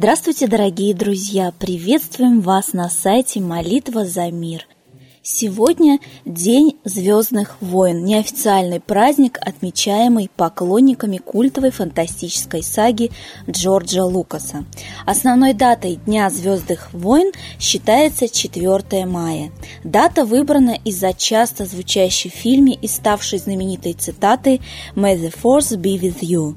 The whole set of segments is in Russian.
Здравствуйте, дорогие друзья! Приветствуем вас на сайте «Молитва за мир». Сегодня День Звездных войн, неофициальный праздник, отмечаемый поклонниками культовой фантастической саги Джорджа Лукаса. Основной датой Дня Звездных войн считается 4 мая. Дата выбрана из-за часто звучащей в фильме и ставшей знаменитой цитаты «May the Force be with you»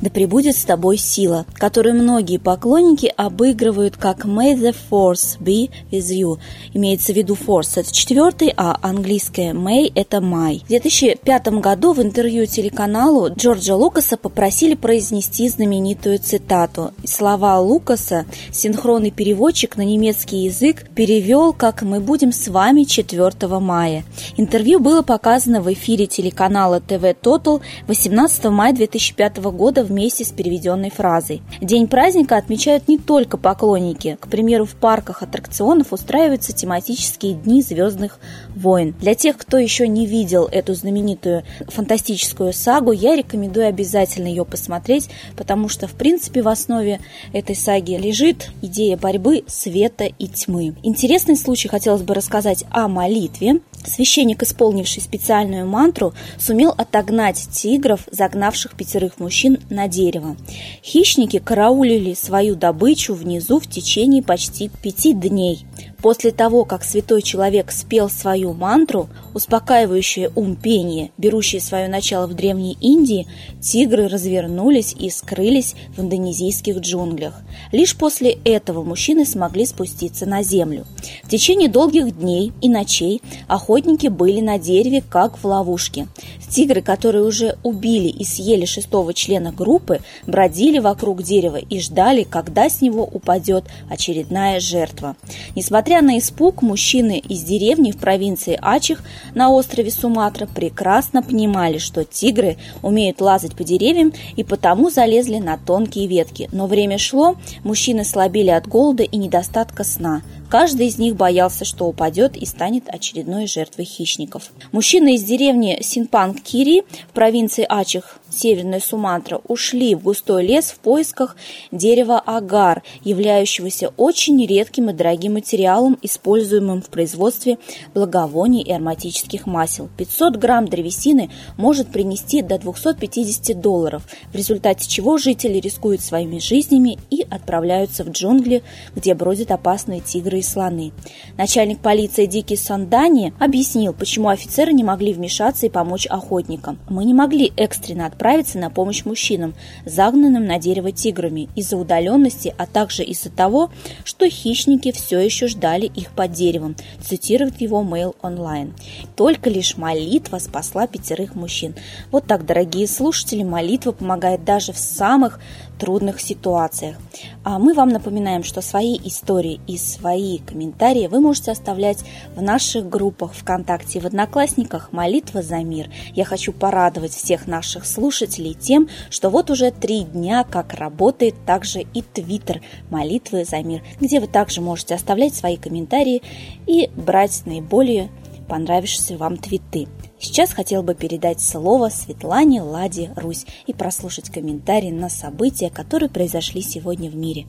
да пребудет с тобой сила, которую многие поклонники обыгрывают как May the Force be with you. Имеется в виду Force это четвертый, а английское May это май. В 2005 году в интервью телеканалу Джорджа Лукаса попросили произнести знаменитую цитату. Слова Лукаса синхронный переводчик на немецкий язык перевел как «Мы будем с вами 4 мая». Интервью было показано в эфире телеканала ТВ Total 18 мая 2005 года вместе с переведенной фразой. День праздника отмечают не только поклонники. К примеру, в парках аттракционов устраиваются тематические дни звездных войн. Для тех, кто еще не видел эту знаменитую фантастическую сагу, я рекомендую обязательно ее посмотреть, потому что, в принципе, в основе этой саги лежит идея борьбы света и тьмы. Интересный случай хотелось бы рассказать о молитве. Священник, исполнивший специальную мантру, сумел отогнать тигров, загнавших пятерых мужчин на дерево. Хищники караулили свою добычу внизу в течение почти пяти дней. После того, как святой человек спел свою мантру, успокаивающее ум пение, берущее свое начало в Древней Индии, тигры развернулись и скрылись в индонезийских джунглях. Лишь после этого мужчины смогли спуститься на землю. В течение долгих дней и ночей охотники были на дереве, как в ловушке. Тигры, которые уже убили и съели шестого члена группы, бродили вокруг дерева и ждали, когда с него упадет очередная жертва. Несмотря на испуг, мужчины из деревни в провинции Ачих на острове Суматра прекрасно понимали, что тигры умеют лазать по деревьям и потому залезли на тонкие ветки. Но время шло, мужчины слабели от голода и недостатка сна. Каждый из них боялся, что упадет и станет очередной жертвой хищников. Мужчины из деревни Синпанг-Кири в провинции Ачих Северная Суматра ушли в густой лес в поисках дерева агар, являющегося очень редким и дорогим материалом, используемым в производстве благовоний и ароматических масел. 500 грамм древесины может принести до 250 долларов, в результате чего жители рискуют своими жизнями и отправляются в джунгли, где бродят опасные тигры и слоны. Начальник полиции Дики Сандани объяснил, почему офицеры не могли вмешаться и помочь охотникам. Мы не могли экстренно отправиться на помощь мужчинам, загнанным на дерево тиграми, из-за удаленности, а также из-за того, что хищники все еще ждали их под деревом, цитирует его Mail Online. Только лишь молитва спасла пятерых мужчин. Вот так, дорогие слушатели, молитва помогает даже в самых трудных ситуациях. А мы вам напоминаем, что свои истории и свои комментарии вы можете оставлять в наших группах ВКонтакте и в Одноклассниках «Молитва за мир». Я хочу порадовать всех наших слушателей тем, что вот уже три дня как работает также и Твиттер «Молитвы за мир», где вы также можете оставлять свои комментарии и брать наиболее понравившиеся вам твиты. Сейчас хотел бы передать слово Светлане Ладе Русь и прослушать комментарии на события, которые произошли сегодня в мире.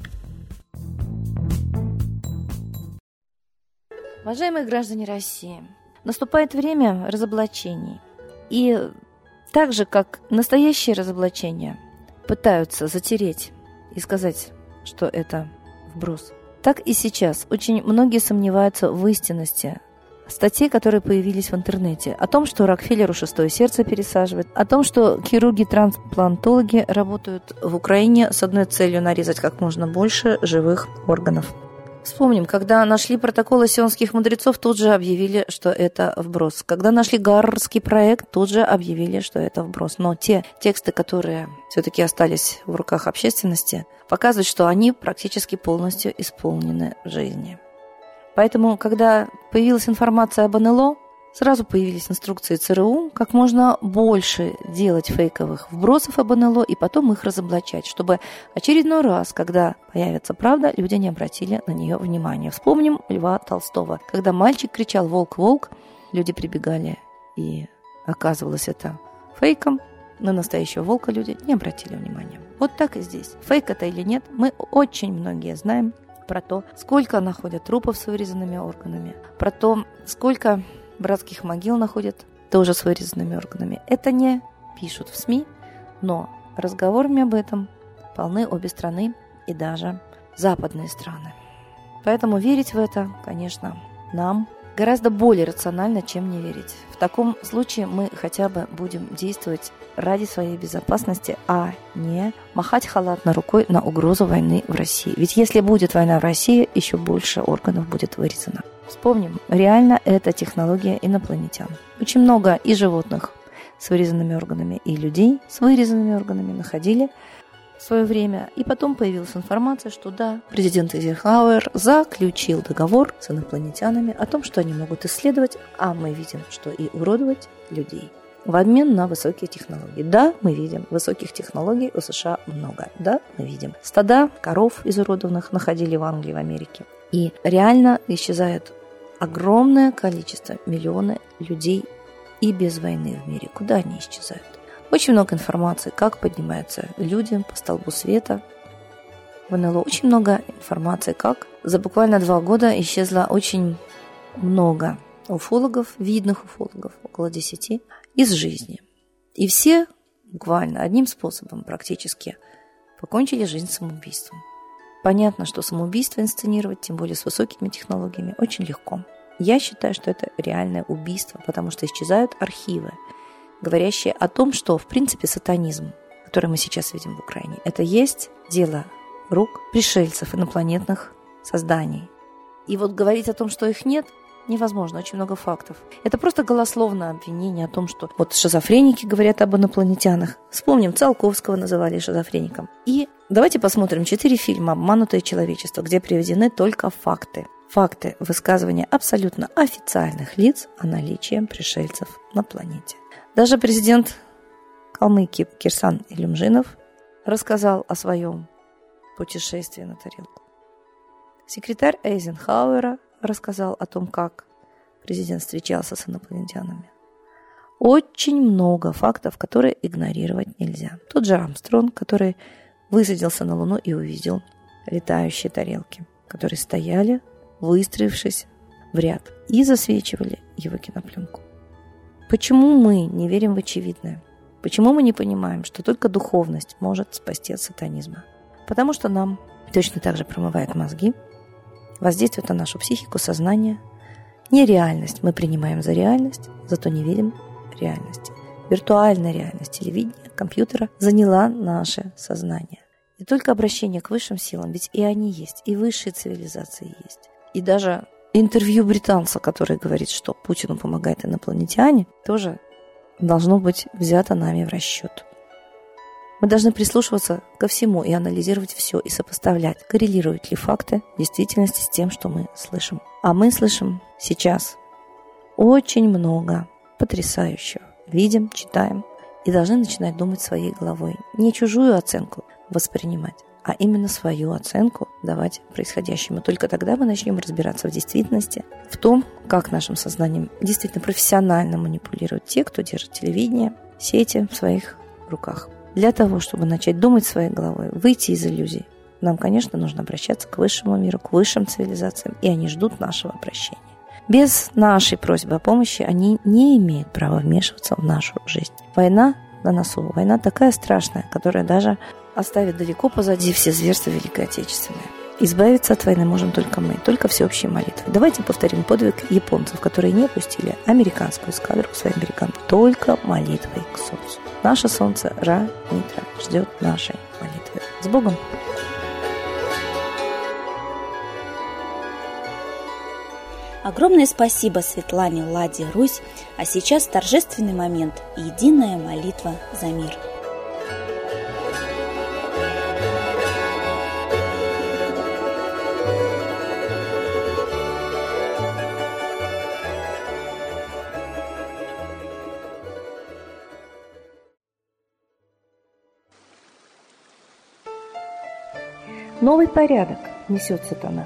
Уважаемые граждане России, наступает время разоблачений. И так же, как настоящие разоблачения пытаются затереть и сказать, что это вброс, так и сейчас очень многие сомневаются в истинности статей, которые появились в интернете, о том, что Рокфеллеру шестое сердце пересаживают, о том, что хирурги-трансплантологи работают в Украине с одной целью нарезать как можно больше живых органов. Вспомним, когда нашли протоколы сионских мудрецов, тут же объявили, что это вброс. Когда нашли Гаррский проект, тут же объявили, что это вброс. Но те тексты, которые все-таки остались в руках общественности, показывают, что они практически полностью исполнены в жизни. Поэтому, когда появилась информация об НЛО, сразу появились инструкции ЦРУ, как можно больше делать фейковых вбросов об НЛО и потом их разоблачать, чтобы очередной раз, когда появится правда, люди не обратили на нее внимания. Вспомним Льва Толстого. Когда мальчик кричал «Волк, волк!», люди прибегали, и оказывалось это фейком, на настоящего волка люди не обратили внимания. Вот так и здесь. Фейк это или нет, мы очень многие знаем про то, сколько находят трупов с вырезанными органами, про то, сколько братских могил находят тоже с вырезанными органами. Это не пишут в СМИ, но разговорами об этом полны обе страны и даже западные страны. Поэтому верить в это, конечно, нам гораздо более рационально, чем не верить. В таком случае мы хотя бы будем действовать ради своей безопасности, а не махать халатно рукой на угрозу войны в России. Ведь если будет война в России, еще больше органов будет вырезано. Вспомним, реально это технология инопланетян. Очень много и животных с вырезанными органами, и людей с вырезанными органами находили в свое время. И потом появилась информация, что да, президент Эйзенхауэр заключил договор с инопланетянами о том, что они могут исследовать, а мы видим, что и уродовать людей в обмен на высокие технологии. Да, мы видим, высоких технологий у США много. Да, мы видим. Стада коров изуродованных находили в Англии, в Америке. И реально исчезает огромное количество, миллионы людей и без войны в мире. Куда они исчезают? Очень много информации, как поднимаются люди по столбу света. В НЛО очень много информации, как за буквально два года исчезло очень много уфологов, видных уфологов, около десяти, из жизни. И все буквально одним способом практически покончили жизнь самоубийством. Понятно, что самоубийство инсценировать, тем более с высокими технологиями, очень легко. Я считаю, что это реальное убийство, потому что исчезают архивы – говорящие о том, что, в принципе, сатанизм, который мы сейчас видим в Украине, это есть дело рук пришельцев, инопланетных созданий. И вот говорить о том, что их нет, невозможно, очень много фактов. Это просто голословное обвинение о том, что вот шизофреники говорят об инопланетянах. Вспомним, Циолковского называли шизофреником. И давайте посмотрим четыре фильма «Обманутое человечество», где приведены только факты. Факты высказывания абсолютно официальных лиц о наличии пришельцев на планете. Даже президент Калмыкии Кирсан Илюмжинов рассказал о своем путешествии на тарелку. Секретарь Эйзенхауэра рассказал о том, как президент встречался с инопланетянами. Очень много фактов, которые игнорировать нельзя. Тот же Армстронг, который высадился на Луну и увидел летающие тарелки, которые стояли, выстроившись в ряд, и засвечивали его кинопленку. Почему мы не верим в очевидное? Почему мы не понимаем, что только духовность может спасти от сатанизма? Потому что нам точно так же промывает мозги, воздействует на нашу психику, сознание. Нереальность мы принимаем за реальность, зато не верим реальности. Виртуальная реальность телевидения, компьютера заняла наше сознание. И только обращение к высшим силам, ведь и они есть, и высшие цивилизации есть. И даже интервью британца, который говорит, что Путину помогает инопланетяне, тоже должно быть взято нами в расчет. Мы должны прислушиваться ко всему и анализировать все, и сопоставлять, коррелируют ли факты действительности с тем, что мы слышим. А мы слышим сейчас очень много потрясающего. Видим, читаем и должны начинать думать своей головой, не чужую оценку воспринимать, а именно свою оценку давать происходящему. Только тогда мы начнем разбираться в действительности, в том, как нашим сознанием действительно профессионально манипулируют те, кто держит телевидение, сети в своих руках. Для того, чтобы начать думать своей головой, выйти из иллюзий, нам, конечно, нужно обращаться к высшему миру, к высшим цивилизациям, и они ждут нашего прощения. Без нашей просьбы о помощи они не имеют права вмешиваться в нашу жизнь. Война на носу. Война такая страшная, которая даже оставит далеко позади все зверства Великой Отечественной. Избавиться от войны можем только мы, только всеобщей молитвой. Давайте повторим подвиг японцев, которые не пустили американскую эскадру к своим берегам, только молитвой к солнцу. Наше солнце Ра Митра ждет нашей молитвы. С Богом! Огромное спасибо Светлане Ладе Русь, а сейчас торжественный момент – единая молитва за мир – Новый порядок несет сатана.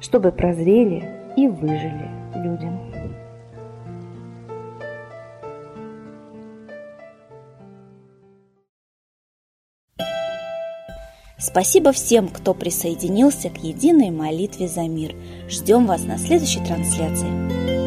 чтобы прозрели и выжили людям. Спасибо всем, кто присоединился к единой молитве за мир. Ждем вас на следующей трансляции.